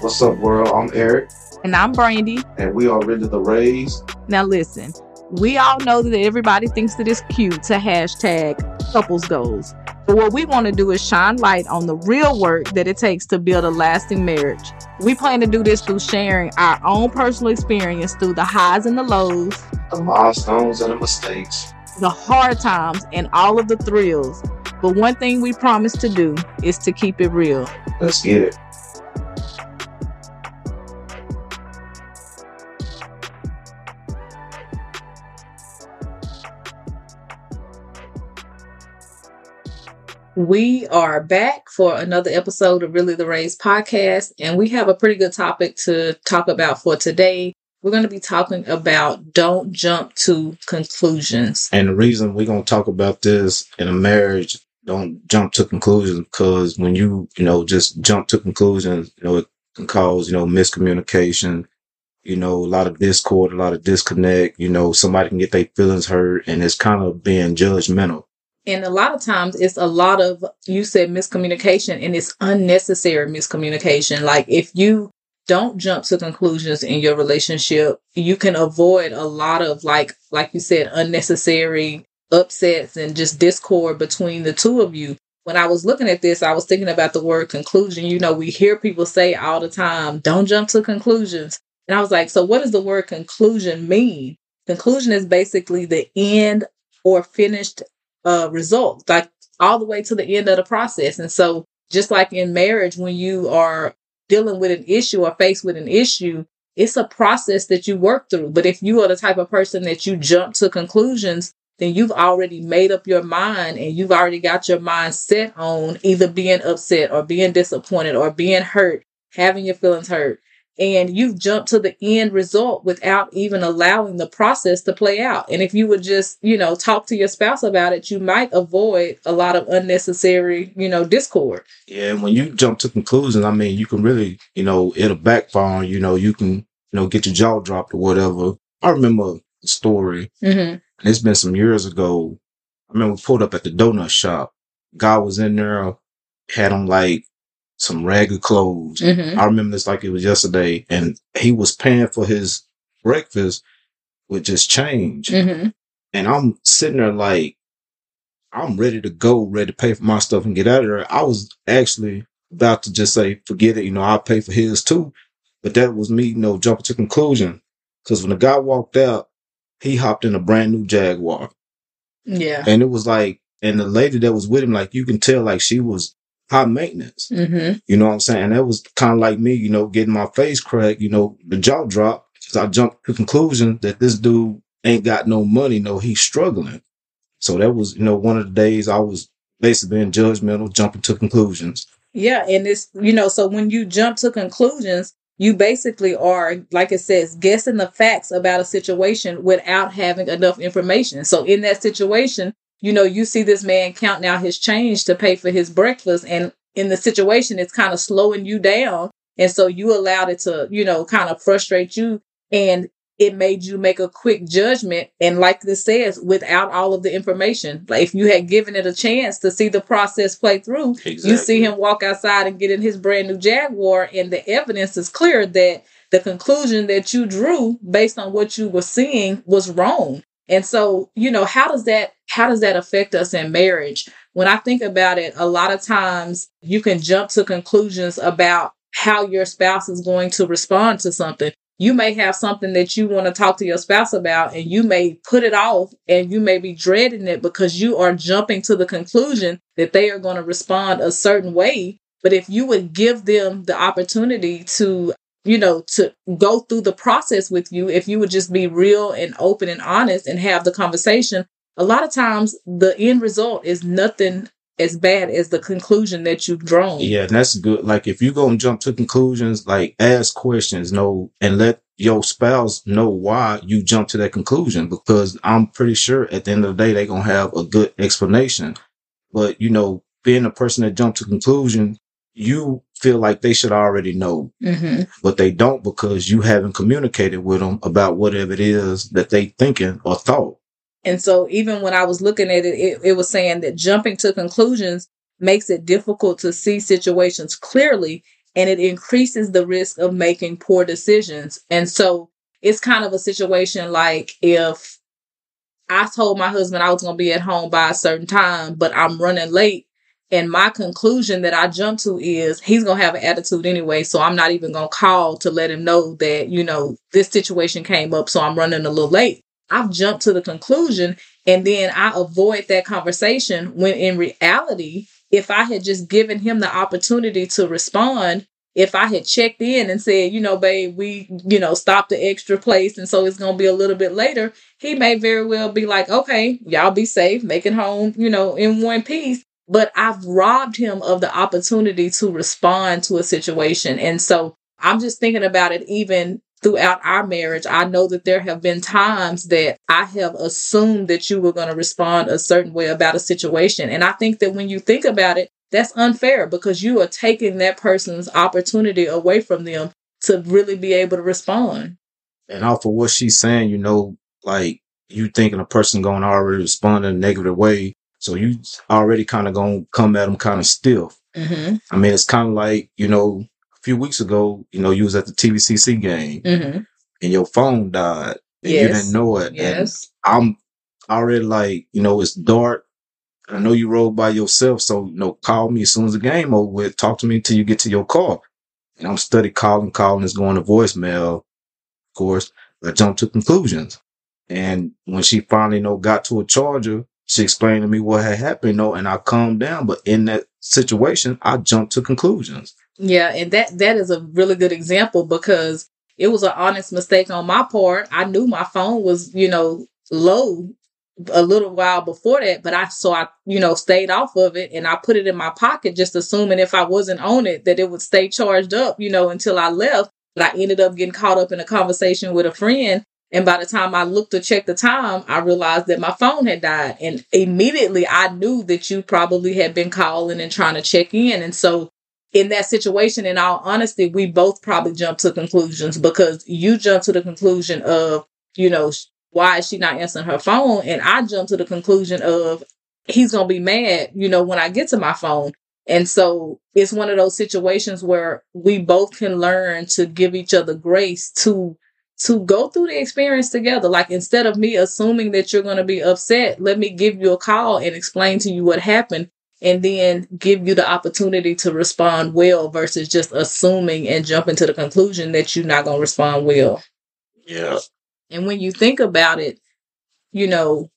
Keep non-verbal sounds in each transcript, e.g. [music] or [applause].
What's up, world? I'm Eric, And I'm Brandy. and we are really the Rays. Now listen, we all know that everybody thinks that it's cute to hashtag couples goals. But what we want to do is shine light on the real work that it takes to build a lasting marriage. We plan to do this through sharing our own personal experience through the highs and the lows, The milestones and the mistakes. the hard times, and all of the thrills. But one thing we promise to do is to keep it real. Let's get it. We are back for another episode of Really the Rays podcast, and we have a pretty good topic to talk about for today. We're going to be talking about don't jump to conclusions. And the reason we're gonna talk about this in a marriage, don't jump to conclusions because when you, you know, just jump to conclusions, you know, it can cause, you know, miscommunication, you know, a lot of discord, a lot of disconnect, you know, somebody can get their feelings hurt and it's kind of being judgmental. And a lot of times it's a lot of, you said miscommunication, and it's unnecessary miscommunication. Like if you don't jump to conclusions in your relationship, you can avoid a lot of, like, like you said, unnecessary upsets and just discord between the two of you. When I was looking at this, I was thinking about the word conclusion. You know, we hear people say all the time, don't jump to conclusions. And I was like, so what does the word conclusion mean? Conclusion is basically the end or finished uh, result, like all the way to the end of the process. And so, just like in marriage, when you are dealing with an issue or faced with an issue, it's a process that you work through. But if you are the type of person that you jump to conclusions, then you've already made up your mind and you've already got your mind set on either being upset or being disappointed or being hurt, having your feelings hurt. And you've jumped to the end result without even allowing the process to play out. And if you would just, you know, talk to your spouse about it, you might avoid a lot of unnecessary, you know, discord. Yeah, and when you jump to conclusions, I mean, you can really, you know, it'll backfire. You know, you can, you know, get your jaw dropped or whatever. I remember a story. Mm-hmm. and It's been some years ago. I remember we pulled up at the donut shop. Guy was in there, had him like some ragged clothes. Mm-hmm. I remember this like it was yesterday, and he was paying for his breakfast with just change. Mm-hmm. And I'm sitting there like, I'm ready to go, ready to pay for my stuff and get out of there. I was actually about to just say, forget it, you know, I'll pay for his too. But that was me, you know, jumping to conclusion. Cause when the guy walked out, he hopped in a brand new Jaguar. Yeah. And it was like, and the lady that was with him, like you can tell like she was high maintenance. Mm-hmm. You know what I'm saying? That was kind of like me, you know, getting my face cracked, you know, the jaw drop. Cause I jumped to the conclusion that this dude ain't got no money. No, he's struggling. So that was, you know, one of the days I was basically being judgmental, jumping to conclusions. Yeah, and it's you know, so when you jump to conclusions, you basically are, like it says, guessing the facts about a situation without having enough information. So in that situation, you know, you see this man counting out his change to pay for his breakfast, and in the situation, it's kind of slowing you down, and so you allowed it to, you know, kind of frustrate you, and it made you make a quick judgment. And like this says, without all of the information, like if you had given it a chance to see the process play through, you see him walk outside and get in his brand new Jaguar, and the evidence is clear that the conclusion that you drew based on what you were seeing was wrong. And so, you know, how does that how does that affect us in marriage? When I think about it, a lot of times you can jump to conclusions about how your spouse is going to respond to something. You may have something that you want to talk to your spouse about and you may put it off and you may be dreading it because you are jumping to the conclusion that they are going to respond a certain way. But if you would give them the opportunity to, you know, to go through the process with you, if you would just be real and open and honest and have the conversation, a lot of times the end result is nothing as bad as the conclusion that you've drawn. Yeah, that's good. Like if you go and jump to conclusions, like ask questions, know, and let your spouse know why you jump to that conclusion because I'm pretty sure at the end of the day they're gonna have a good explanation. But you know, being a person that jumped to conclusion, you feel like they should already know, hmm but they don't because you haven't communicated with them about whatever it is that they thinking or thought. And so even when I was looking at it, it, it was saying that jumping to conclusions makes it difficult to see situations clearly and it increases the risk of making poor decisions. And so it's kind of a situation like if I told my husband I was going to be at home by a certain time, but I'm running late. And my conclusion that I jump to is he's going to have an attitude anyway. So I'm not even going to call to let him know that, you know, this situation came up. So I'm running a little late. I've jumped to the conclusion and then I avoid that conversation when in reality, if I had just given him the opportunity to respond, if I had checked in and said, you know, babe, we, you know, stopped the extra place and so it's going to be a little bit later, he may very well be like, okay, y'all be safe, make it home, you know, in one piece. But I've robbed him of the opportunity to respond to a situation. And so I'm just thinking about it even throughout our marriage. I know that there have been times that I have assumed that you were going to respond a certain way about a situation. And I think that when you think about it, that's unfair because you are taking that person's opportunity away from them to really be able to respond. And off of what she's saying, you know, like you thinking a person going to already respond in a negative way. So you already kind of going to come at them kind of stiff. Mm-hmm. I mean, it's kind of like, you know, few weeks ago, you know, you was at the TVCC game Mm-hmm. and your phone died and you didn't know it. And Yes. I'm already like, you know, it's dark. I know you rode by yourself, so you know, call me as soon as the game over with. Talk to me until you get to your car. And I'm study calling, calling, it's going to voicemail. Of course, I jumped to conclusions. And when she finally, you know, got to a charger, she explained to me what had happened, you know, and I calmed down. But in that situation, I jumped to conclusions. Yeah, and that that is a really good example because it was an honest mistake on my part. I knew my phone was, you know, low a little while before that, but I so I, you know, stayed off of it and I put it in my pocket just assuming if I wasn't on it that it would stay charged up, you know, until I left. But I ended up getting caught up in a conversation with a friend and by the time I looked to check the time, I realized that my phone had died. And immediately I knew that you probably had been calling and trying to check in. And so in that situation, in all honesty, we both probably jumped to conclusions because you jumped to the conclusion of, you know, why is she not answering her phone? And I jumped to the conclusion of he's going to be mad, you know, when I get to my phone. And so it's one of those situations where we both can learn to give each other grace to to go through the experience together. Like instead of me assuming that you're going to be upset, let me give you a call and explain to you what happened and then give you the opportunity to respond well versus just assuming and jumping to the conclusion that you're not going to respond well. Yeah. And when you think about it, you know,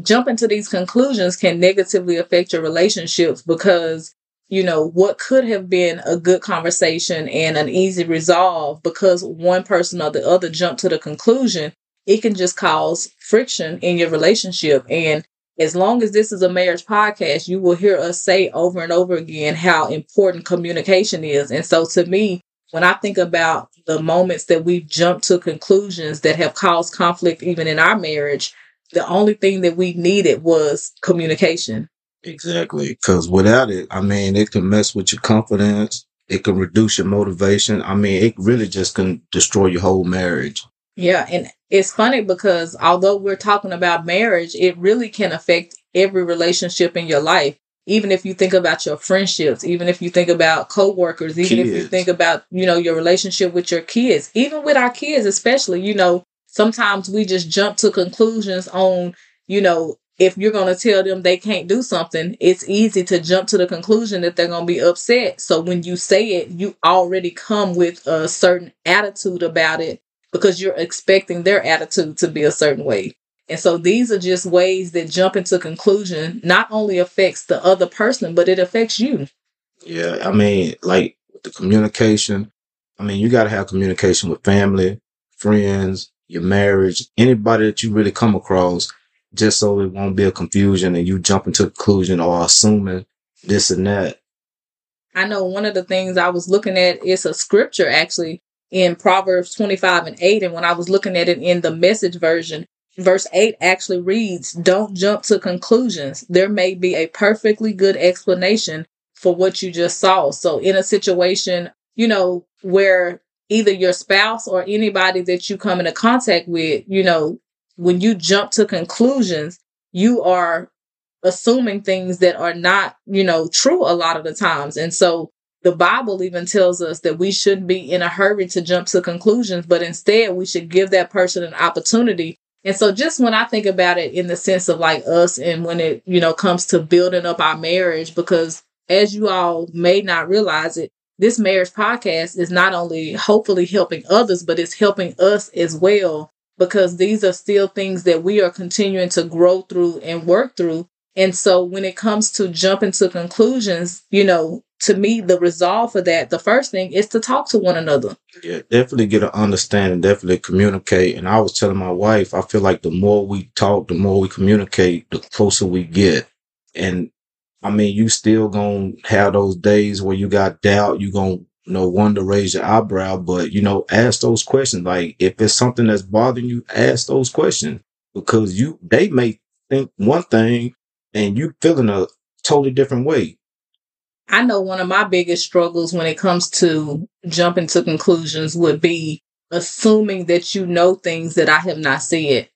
jumping to these conclusions can negatively affect your relationships because, you know, what could have been a good conversation and an easy resolve because one person or the other jumped to the conclusion, it can just cause friction in your relationship. And as long as this is a marriage podcast, you will hear us say over and over again how important communication is. And so to me, when I think about the moments that we've jumped to conclusions that have caused conflict even in our marriage, the only thing that we needed was communication. Exactly. Because without it, I mean, it can mess with your confidence. It can reduce your motivation. I mean, it really just can destroy your whole marriage. Yeah, and it's funny because although we're talking about marriage, it really can affect every relationship in your life. Even if you think about your friendships, even if you think about coworkers, even if you think about, you know, your relationship with your kids, even with our kids especially, you know, sometimes we just jump to conclusions on, you know, if you're going to tell them they can't do something, it's easy to jump to the conclusion that they're going to be upset. So when you say it, you already come with a certain attitude about it because you're expecting their attitude to be a certain way. And so these are just ways that jumping to conclusion not only affects the other person, but it affects you. Yeah. I mean, like the communication, I mean, you got to have communication with family, friends, your marriage, anybody that you really come across, just so it won't be a confusion and you jump into a conclusion or assuming this and that. I know one of the things I was looking at is a scripture actually in Proverbs 25 and 8. And when I was looking at it in the message version, verse 8 actually reads, Don't jump to conclusions. There may be a perfectly good explanation for what you just saw. So in a situation, you know, where either your spouse or anybody that you come into contact with, you know, when you jump to conclusions, you are assuming things that are not, you know, true a lot of the times. And so the Bible even tells us that we shouldn't be in a hurry to jump to conclusions, but instead we should give that person an opportunity. And so just when I think about it in the sense of like us and when it, you know, comes to building up our marriage, because as you all may not realize it, this marriage podcast is not only hopefully helping others, but it's helping us as well because these are still things that we are continuing to grow through and work through. And so when it comes to jumping to conclusions, you know, to me, the resolve for that, the first thing is to talk to one another. Yeah, definitely get an understanding, definitely communicate. And I was telling my wife, I feel like the more we talk, the more we communicate, the closer we get. And I mean, you still gonna have those days where you got doubt. You gonna, you know, want to raise your eyebrow, but you know, ask those questions. Like if it's something that's bothering you, ask those questions because you, they may think one thing and you feeling a totally different way. I know one of my biggest struggles when it comes to jumping to conclusions would be assuming that you know things that I have not said.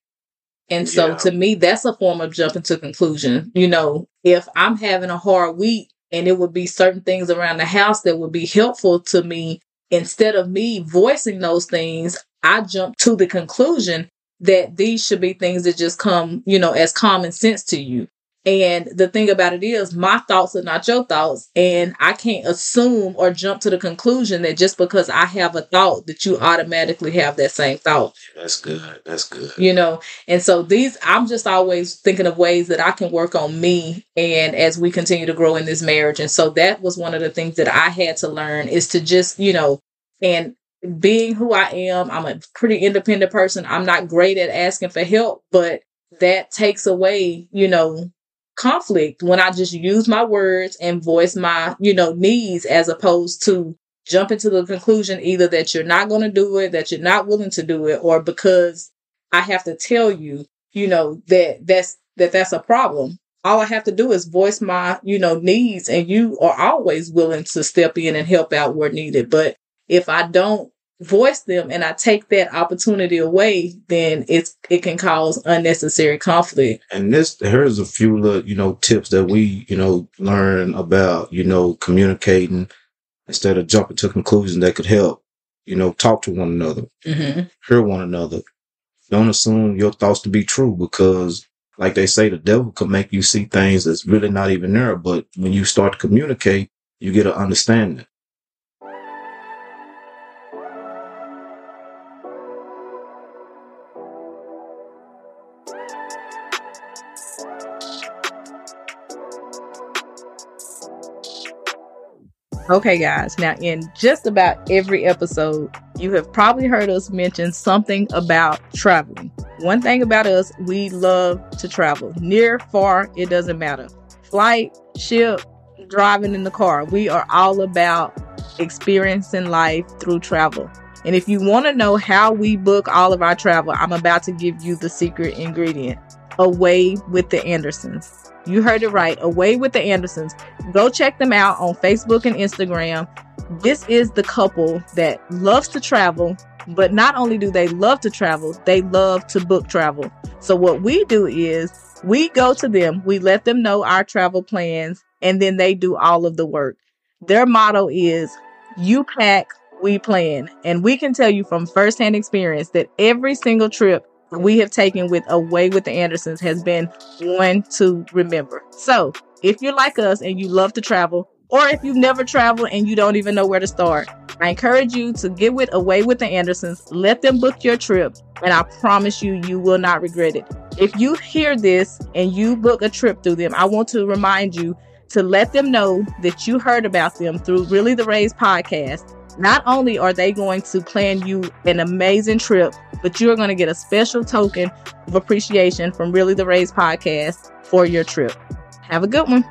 And so Yeah. to me, that's a form of jumping to conclusion. You know, if I'm having a hard week and it would be certain things around the house that would be helpful to me, instead of me voicing those things, I jump to the conclusion that these should be things that just come, you know, as common sense to you. And the thing about it is, my thoughts are not your thoughts. And I can't assume or jump to the conclusion that just because I have a thought, that you automatically have that same thought That's good. That's good. you know and so these i'm just always thinking of ways that i can work on me and as we continue to grow in this marriage and so that was one of the things that i had to learn is to just you know and being who i am i'm a pretty independent person i'm not great at asking for help but that takes away you know conflict when i just use my words and voice my you know needs as opposed to jumping to the conclusion either that you're not going to do it that you're not willing to do it or because I have to tell you, you know, that that's that that's a problem. All I have to do is voice my, you know, needs and you are always willing to step in and help out where needed. But if I don't voice them and I take that opportunity away, then it's it can cause unnecessary conflict. And this, here's a few little, you know, tips that we, you know, learn about, you know, communicating instead of jumping to conclusions that could help. You know, talk to one another, Mm-hmm. hear one another. Don't assume your thoughts to be true because, like they say, the devil can make you see things that's really not even there. But when you start to communicate, you get an understanding. Okay, guys. Now, in just about every episode, you have probably heard us mention something about traveling. One thing about us, we love to travel. Near, far, it doesn't matter. Flight, ship, driving in the car. We are all about experiencing life through travel. And if you want to know how we book all of our travel, I'm about to give you the secret ingredient Away with the Andersons. You heard it right. Away with the Andersons. Go check them out on Facebook and Instagram. This is the couple that loves to travel, but not only do they love to travel, they love to book travel. So, what we do is we go to them, we let them know our travel plans, and then they do all of the work. Their motto is you pack, we plan. And we can tell you from firsthand experience that every single trip we have taken with Away with the Andersons has been one to remember. So, if you're like us and you love to travel, or if you've never traveled and you don't even know where to start, I encourage you to get with Away with the Andersons, let them book your trip, and I promise you, you will not regret it. If you hear this and you book a trip through them, I want to remind you to let them know that you heard about them through Really the Rays podcast. Not only are they going to plan you an amazing trip, but you're going to get a special token of appreciation from Really the Rays podcast for your trip. Have a good one.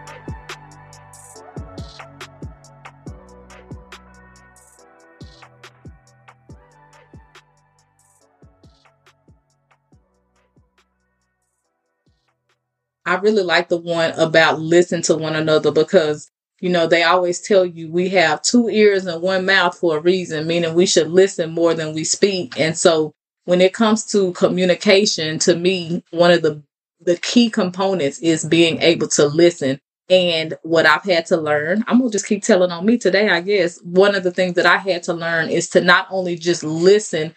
I really like the one about listen to one another because you know, they always tell you we have two ears and one mouth for a reason, meaning we should listen more than we speak. And so when it comes to communication, to me, one of the the key components is being able to listen. And what I've had to learn, I'm gonna just keep telling on me today, I guess. One of the things that I had to learn is to not only just listen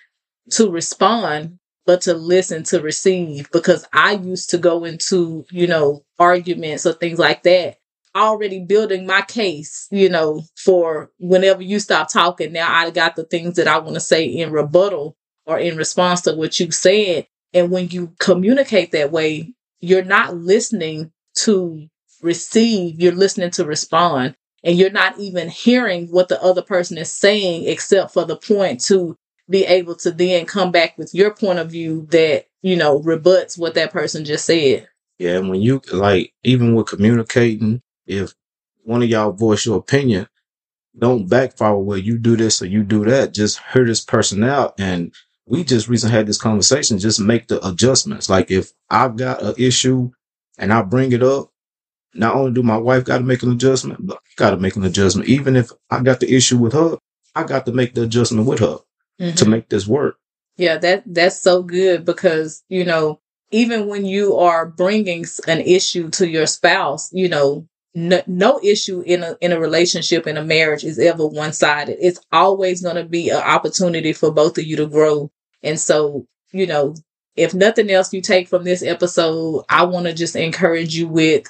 to respond, but to listen to receive. Because I used to go into, you know, arguments or things like that already building my case, you know, for whenever you stop talking. Now I got the things that I want to say in rebuttal or in response to what you said. And when you communicate that way, you're not listening to receive, you're listening to respond. And you're not even hearing what the other person is saying, except for the point to be able to then come back with your point of view that, you know, rebuts what that person just said. Yeah, And when you like even with communicating, if one of y'all voice your opinion, don't backfire where you do this or you do that. Just hear this person out. And we just recently had this conversation. Just make the adjustments. Like if I've got an issue and I bring it up, not only do my wife got to make an adjustment, but I got to make an adjustment. Even if I got the issue with her, I got to make the adjustment with her mm-hmm. to make this work. Yeah, that that's so good because you know even when you are bringing an issue to your spouse, you know no, no issue in a in a relationship in a marriage is ever one sided. It's always going to be an opportunity for both of you to grow. And so, you know, if nothing else you take from this episode, I want to just encourage you with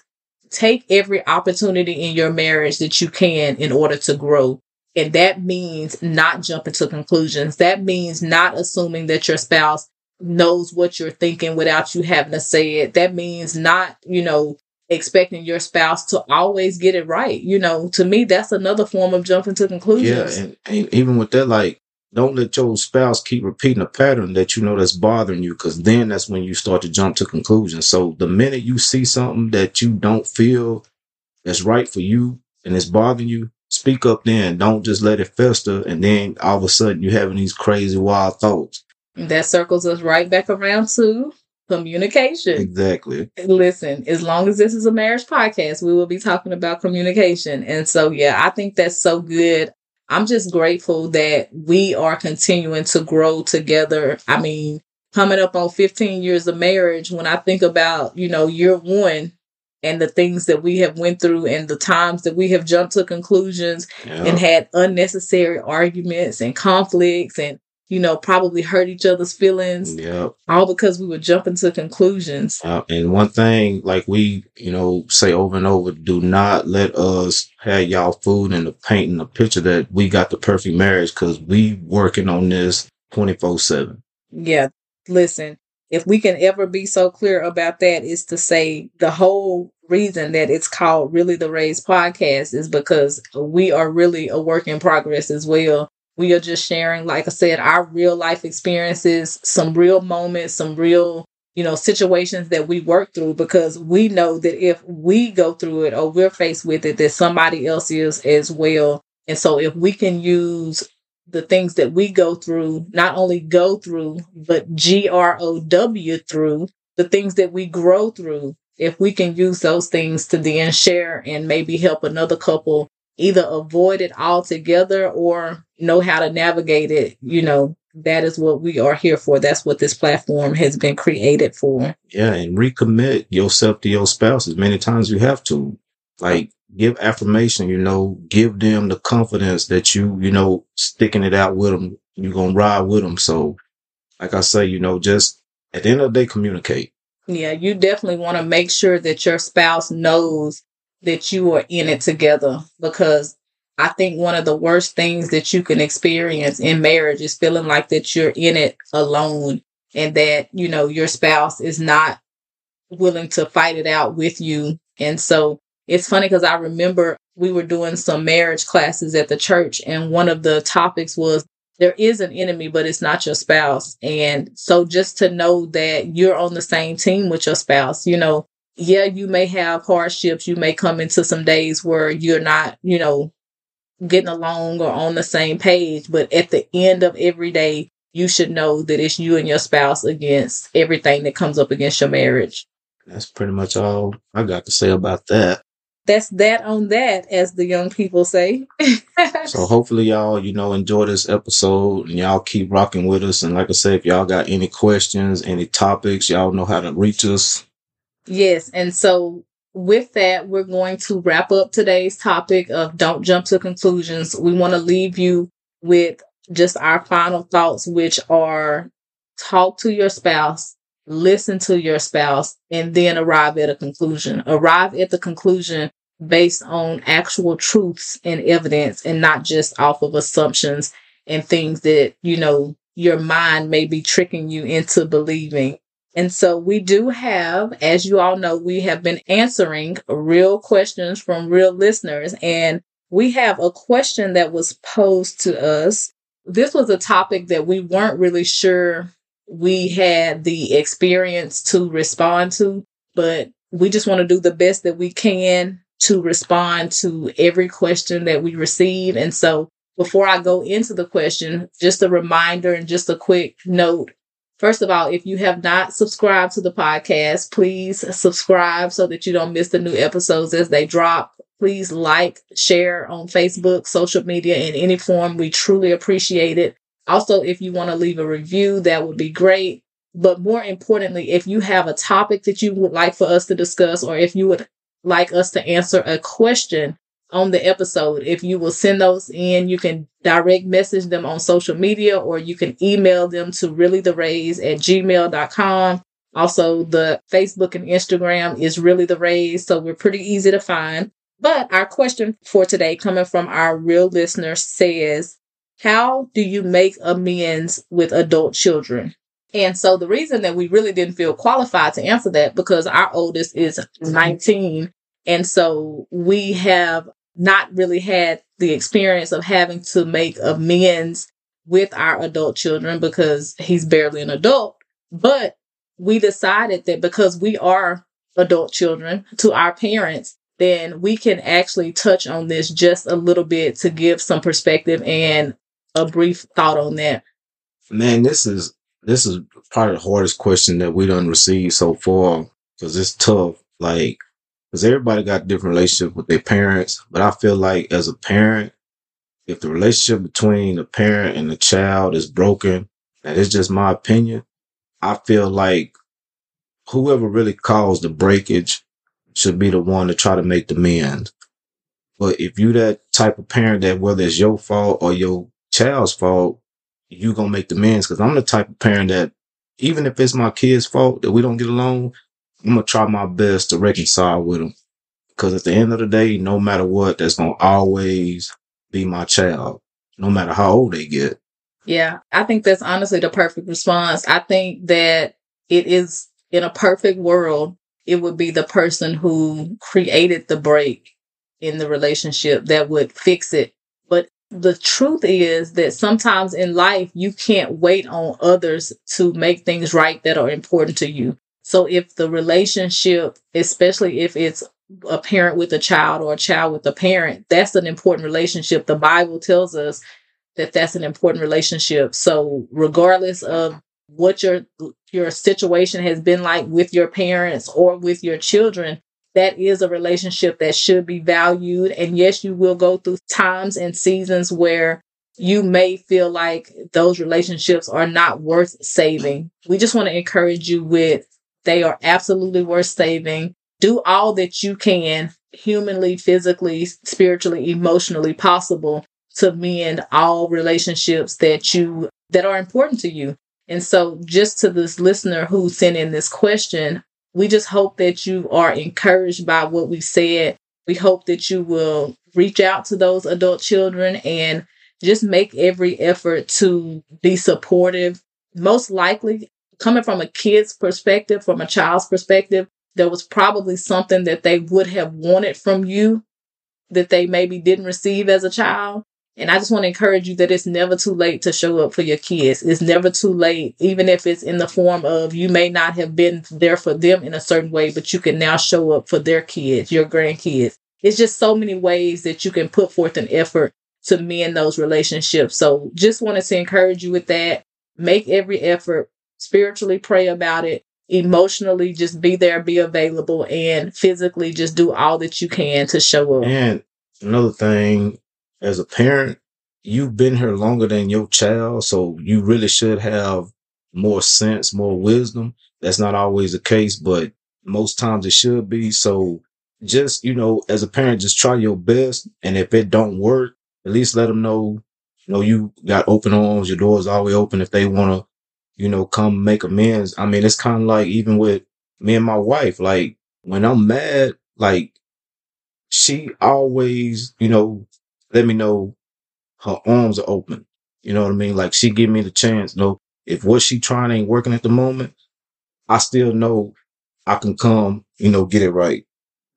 take every opportunity in your marriage that you can in order to grow. And that means not jumping to conclusions. That means not assuming that your spouse knows what you're thinking without you having to say it. That means not, you know, expecting your spouse to always get it right. You know, to me, that's another form of jumping to conclusions. Yeah, and, and even with that, like, don't let your spouse keep repeating a pattern that you know that's bothering you, because then that's when you start to jump to conclusions. So the minute you see something that you don't feel that's right for you and it's bothering you, speak up then. Don't just let it fester, and then all of a sudden you're having these crazy wild thoughts. That circles us right back around to communication. Exactly. Listen, as long as this is a marriage podcast, we will be talking about communication. And so, yeah, I think that's so good. I'm just grateful that we are continuing to grow together. I mean, coming up on 15 years of marriage, when I think about, you know, year one and the things that we have went through and the times that we have jumped to conclusions yeah. and had unnecessary arguments and conflicts and you know, probably hurt each other's feelings. Yeah. All because we were jumping to conclusions. Uh, and one thing, like we, you know, say over and over, do not let us have y'all food and the painting the picture that we got the perfect marriage because we working on this 24 7. Yeah. Listen, if we can ever be so clear about that is to say the whole reason that it's called really the Rays podcast is because we are really a work in progress as well we are just sharing, like I said, our real life experiences, some real moments, some real, you know, situations that we work through because we know that if we go through it or we're faced with it, that somebody else is as well. And so if we can use the things that we go through, not only go through, but G R O W through, the things that we grow through, if we can use those things to then share and maybe help another couple either avoid it altogether or know how to navigate it, you know, that is what we are here for. That's what this platform has been created for. Yeah, and recommit yourself to your spouse as many times you have to. Like give affirmation, you know, give them the confidence that you, you know, sticking it out with them, you're going to ride with them. So, like I say, you know, just at the end of the day, communicate. Yeah, you definitely want to make sure that your spouse knows that you are in it together because I think one of the worst things that you can experience in marriage is feeling like that you're in it alone and that, you know, your spouse is not willing to fight it out with you. And so it's funny because I remember we were doing some marriage classes at the church and one of the topics was there is an enemy, but it's not your spouse. And so just to know that you're on the same team with your spouse, you know, yeah, you may have hardships. You may come into some days where you're not, you know, getting along or on the same page. But at the end of every day, you should know that it's you and your spouse against everything that comes up against your marriage. That's pretty much all I got to say about that. that's that on that, as the young people say. [laughs] so hopefully y'all, you know, enjoy this episode and y'all keep rocking with us. And like I said, if y'all got any questions, any topics, y'all know how to reach us. Yes. And so with that, we're going to wrap up today's topic of don't jump to conclusions. We want to leave you with just our final thoughts, which are talk to your spouse, listen to your spouse, and then arrive at a conclusion. Arrive at the conclusion based on actual truths and evidence and not just off of assumptions and things that, you know, your mind may be tricking you into believing. And so we do have, as you all know, we have been answering real questions from real listeners. And we have a question that was posed to us. This was a topic that we weren't really sure we had the experience to respond to, but we just want to do the best that we can to respond to every question that we receive. And so before I go into the question, just a reminder and just a quick note. First of all, if you have not subscribed to the podcast, please subscribe so that you don't miss the new episodes as they drop. Please like, share on Facebook, social media in any form. We truly appreciate it. Also, if you want to leave a review, that would be great. But more importantly, if you have a topic that you would like for us to discuss, or if you would like us to answer a question on the episode, if you will send those in, you can direct message them on social media or you can email them to really the Rays at gmail.com. Also, the Facebook and Instagram is really the Rays, so we're pretty easy to find. But our question for today, coming from our real listener, says, How do you make amends with adult children? And so the reason that we really didn't feel qualified to answer that because our oldest is 19. And so we have not really had the experience of having to make amends with our adult children because he's barely an adult. But we decided that because we are adult children to our parents, then we can actually touch on this just a little bit to give some perspective and a brief thought on that. Man, this is this is probably the hardest question that we done received so far because it's tough. Like, because everybody got different relationship with their parents, but I feel like as a parent, if the relationship between the parent and the child is broken, and it's just my opinion, I feel like whoever really caused the breakage should be the one to try to make the amends. But if you that type of parent that whether it's your fault or your child's fault, you gonna make the amends. Cause I'm the type of parent that even if it's my kid's fault that we don't get along, I'm gonna try my best to reconcile with them. Cause at the end of the day, no matter what, that's gonna always be my child, no matter how old they get. Yeah, I think that's honestly the perfect response. I think that it is in a perfect world, it would be the person who created the break in the relationship that would fix it. But the truth is that sometimes in life, you can't wait on others to make things right that are important to you. So if the relationship, especially if it's a parent with a child or a child with a parent, that's an important relationship. The Bible tells us that that's an important relationship. So regardless of what your your situation has been like with your parents or with your children, that is a relationship that should be valued. And yes, you will go through times and seasons where you may feel like those relationships are not worth saving. We just want to encourage you with they are absolutely worth saving. Do all that you can humanly, physically, spiritually, emotionally possible to mend all relationships that you that are important to you. And so just to this listener who sent in this question, we just hope that you are encouraged by what we said. We hope that you will reach out to those adult children and just make every effort to be supportive. Most likely, coming from a kid's perspective, from a child's perspective, there was probably something that they would have wanted from you that they maybe didn't receive as a child. And I just want to encourage you that it's never too late to show up for your kids. It's never too late, even if it's in the form of you may not have been there for them in a certain way, but you can now show up for their kids, your grandkids. It's just so many ways that you can put forth an effort to mend those relationships. So just wanted to encourage you with that. Make every effort, spiritually pray about it, emotionally just be there, be available, and physically just do all that you can to show up. And another thing, as a parent, you've been here longer than your child, so you really should have more sense, more wisdom. That's not always the case, but most times it should be. So just, you know, as a parent, just try your best. And if it don't work, at least let them know, you know, you got open arms, your door's always open if they want to, you know, come make amends. I mean, it's kind of like even with me and my wife, like when I'm mad, like she always, you know, let me know her arms are open. You know what I mean? Like she give me the chance. You know, if what she trying ain't working at the moment, I still know I can come, you know, get it right.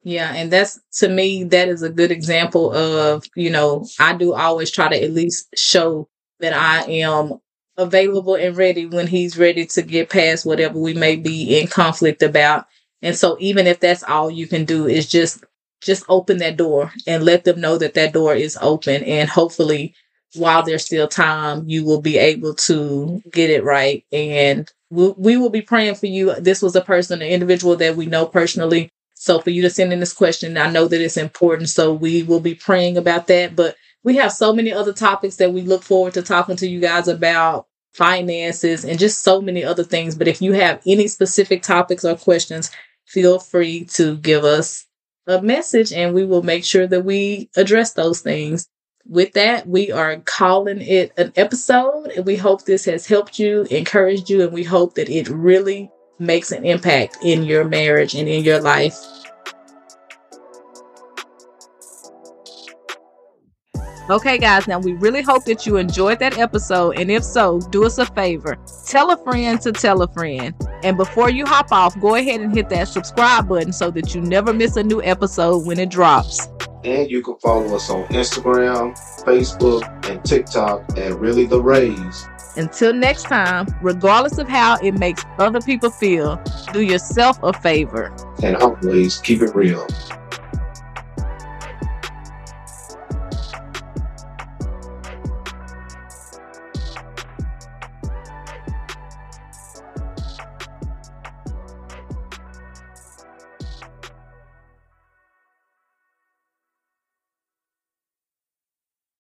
Yeah, and that's to me that is a good example of, you know, I do always try to at least show that I am available and ready when he's ready to get past whatever we may be in conflict about. And so even if that's all you can do is just just open that door and let them know that that door is open. And hopefully while there's still time you will be able to get it right. And we, we will be praying for you. This was a person an individual that we know personally. So for you to send in this question i know that it's important. So we will be praying about that. But we have so many other topics that we look forward to talking to you guys about finances and just so many other things but if you have any specific topics or questions feel free to give us a message and we will make sure that we address those things. With that, we are calling it an episode and we hope this has helped you, encouraged you, and we hope that it really makes an impact in your marriage and in your life. Okay, guys, now we really hope that you enjoyed that episode. And if so, do us a favor tell a friend to tell a friend. And before you hop off, go ahead and hit that subscribe button so that you never miss a new episode when it drops. And you can follow us on Instagram, Facebook, and TikTok at Really the Rays. Until next time, regardless of how it makes other people feel, do yourself a favor. And always keep it real.